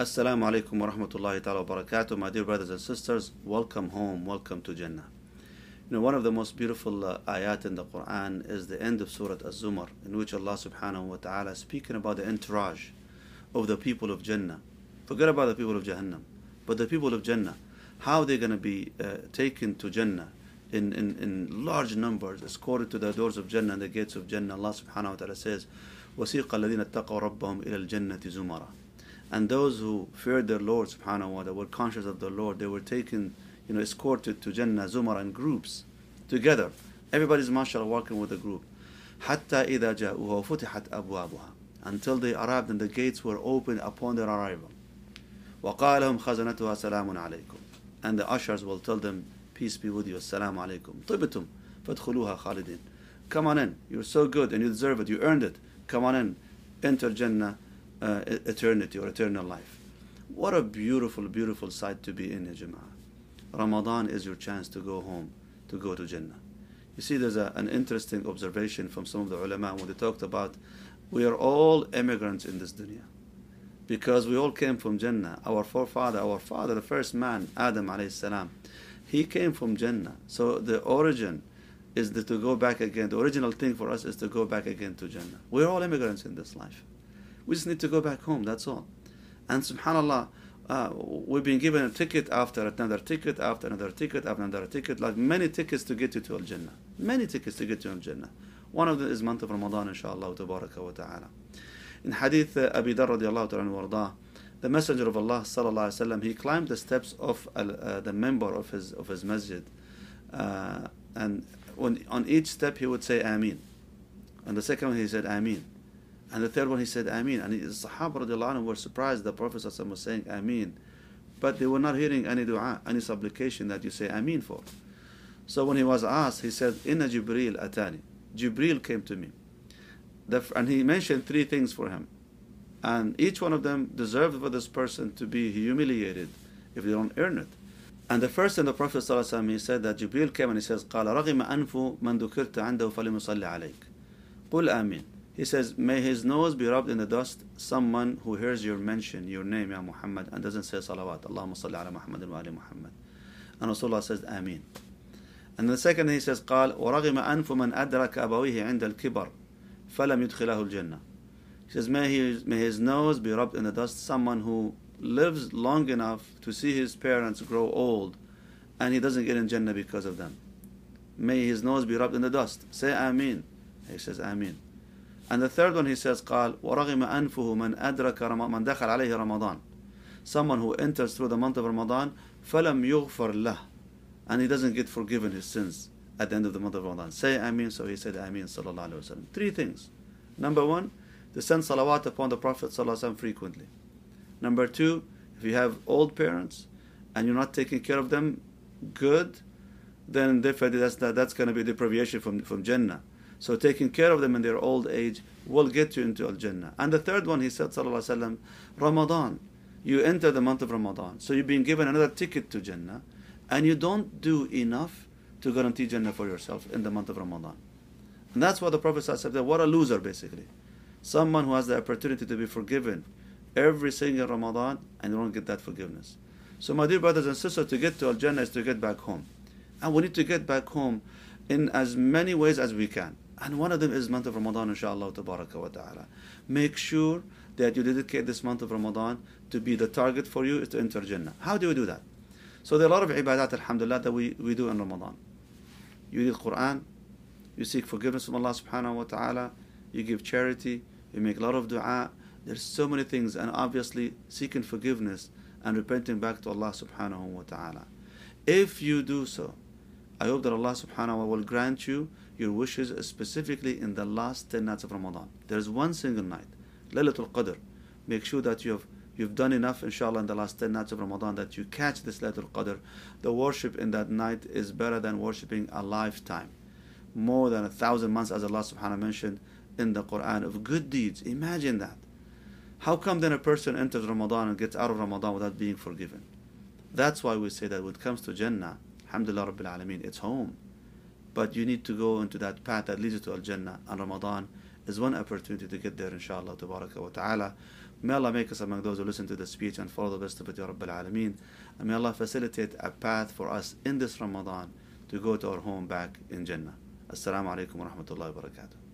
Assalamu alaikum wa rahmatullahi ta'ala wa barakatuh. My dear brothers and sisters, welcome home, welcome to Jannah. You know, one of the most beautiful uh, ayat in the Quran is the end of Surah Az-Zumar, in which Allah subhanahu wa ta'ala is speaking about the entourage of the people of Jannah. Forget about the people of Jahannam, but the people of Jannah, how they're going to be uh, taken to Jannah in, in, in large numbers, escorted to the doors of Jannah and the gates of Jannah. Allah subhanahu wa ta'ala says, وَسِيقَ الَّذِينَ اتَّقَوْا رَبَّهُمْ إِلَى الْجَنَّةِ زُمَرًا And those who feared their Lord subhanahu wa ta'ala, were conscious of their Lord, they were taken, you know, escorted to Jannah, Zumar in groups, together. Everybody's mashallah walking with a group. حَتَّى إِذَا جَاءُوهَا وَفُتِحَتْ أَبْوَابُهَا Until they arrived and the gates were opened upon their arrival. وَقَالَ لَهُمْ خَزَنَتُهَا سَلَامٌ عَلَيْكُمْ And the ushers will tell them, peace be with you, assalamu alaikum. طِبْتُمْ فَادْخُلُوهَا خَالِدِينَ Come on in, you're so good and you deserve it, you earned it. Come on in, enter Jannah, uh, eternity or eternal life. What a beautiful, beautiful sight to be in, ya Jama'ah. Ramadan is your chance to go home, to go to Jannah. You see, there's a, an interesting observation from some of the ulama when they talked about we are all immigrants in this dunya because we all came from Jannah. Our forefather, our father, the first man, Adam alayhi salam, he came from Jannah. So the origin is to go back again. The original thing for us is to go back again to Jannah. We're all immigrants in this life. We just need to go back home, that's all. And subhanAllah, uh, we've been given a ticket after another ticket, after another ticket, after another ticket, like many tickets to get you to Al Jannah. Many tickets to get you to Al Jannah. One of them is month of Ramadan, inshallah, tabaraka wa ta'ala. In hadith uh, Abi Dar radiallahu ta'ala the Messenger of Allah sallallahu alaihi wasallam, he climbed the steps of uh, the minbar of his of his masjid, uh, and when, on each step he would say Ameen. And the second one he said Ameen. And the third one he said Ameen. And the Sahaba radiallahu were surprised the Prophet was saying Ameen. But they were not hearing any dua, any supplication that you say Ameen for. So when he was asked, he said, Inna Jibreel atani. Jibreel came to me. The, and he mentioned three things for him. And each one of them deserved for this person to be humiliated if they don't earn it. And the first in the Prophet ﷺ, he said that Jibreel came and he says, قال رغم أنف من ذكرت عنده فلم يصلي عليك. قل آمين. He says, may his nose be rubbed in the dust, someone who hears your mention, your name, Ya Muhammad, and doesn't say salawat. Allahumma salli ala Muhammad wa ali Muhammad. And Rasulullah says, Ameen. And the second he says, قال ورغم أنف من أدرك أبويه عند الكبر فلم يدخله الجنة. He says, may, he, may his nose be rubbed in the dust, someone who lives long enough to see his parents grow old and he doesn't get in Jannah because of them. May his nose be rubbed in the dust. Say Ameen. He says Ameen. And the third one he says قال ورغم أنفه من أدرك من دخل عليه رمضان Someone who enters through the month of Ramadan فلم يغفر له and he doesn't get forgiven his sins at the end of the month of Ramadan. Say Ameen. So he said Ameen sallallahu alaihi wasallam. Three things. Number one, to send salawat upon the Prophet sallallahu alaihi wasallam frequently. Number two, if you have old parents and you're not taking care of them good, then definitely that's, that, that's going to be deprivation from, from Jannah. So taking care of them in their old age will get you into Al Jannah. And the third one, he said, Sallallahu Alaihi Wasallam, Ramadan. You enter the month of Ramadan. So you've been given another ticket to Jannah, and you don't do enough to guarantee Jannah for yourself in the month of Ramadan. And that's what the Prophet said. What a loser, basically. Someone who has the opportunity to be forgiven every single Ramadan and you don't get that forgiveness. So, my dear brothers and sisters, to get to Al Jannah is to get back home. And we need to get back home in as many ways as we can. And one of them is month of Ramadan, inshallah, wa ta'ala. Make sure that you dedicate this month of Ramadan to be the target for you is to enter Jannah. How do we do that? So there are a lot of ibadat, alhamdulillah, that we, we do in Ramadan. You read Quran, you seek forgiveness from Allah subhanahu wa ta'ala, you give charity, you make a lot of dua, there's so many things, and obviously seeking forgiveness and repenting back to Allah subhanahu wa ta'ala. If you do so, I hope that Allah subhanahu wa will grant you your wishes specifically in the last 10 nights of Ramadan. There's one single night, Laylatul Qadr. Make sure that you have you've done enough inshallah in the last 10 nights of Ramadan that you catch this Laylatul Qadr. The worship in that night is better than worshipping a lifetime. More than a thousand months as Allah subhanahu wa mentioned in the Quran of good deeds. Imagine that. How come then a person enters Ramadan and gets out of Ramadan without being forgiven? That's why we say that when it comes to Jannah, Alhamdulillah Rabbil Alameen, it's home. But you need to go into that path that leads you to Al Jannah, and Ramadan is one opportunity to get there, inshallah, tabaraka wa ta'ala. May Allah make us among those who listen to the speech and follow the best of it, Ya Rabbil Alameen. And may Allah facilitate a path for us in this Ramadan to go to our home back in Jannah. Assalamu alaikum wa rahmatullahi wa barakatuh.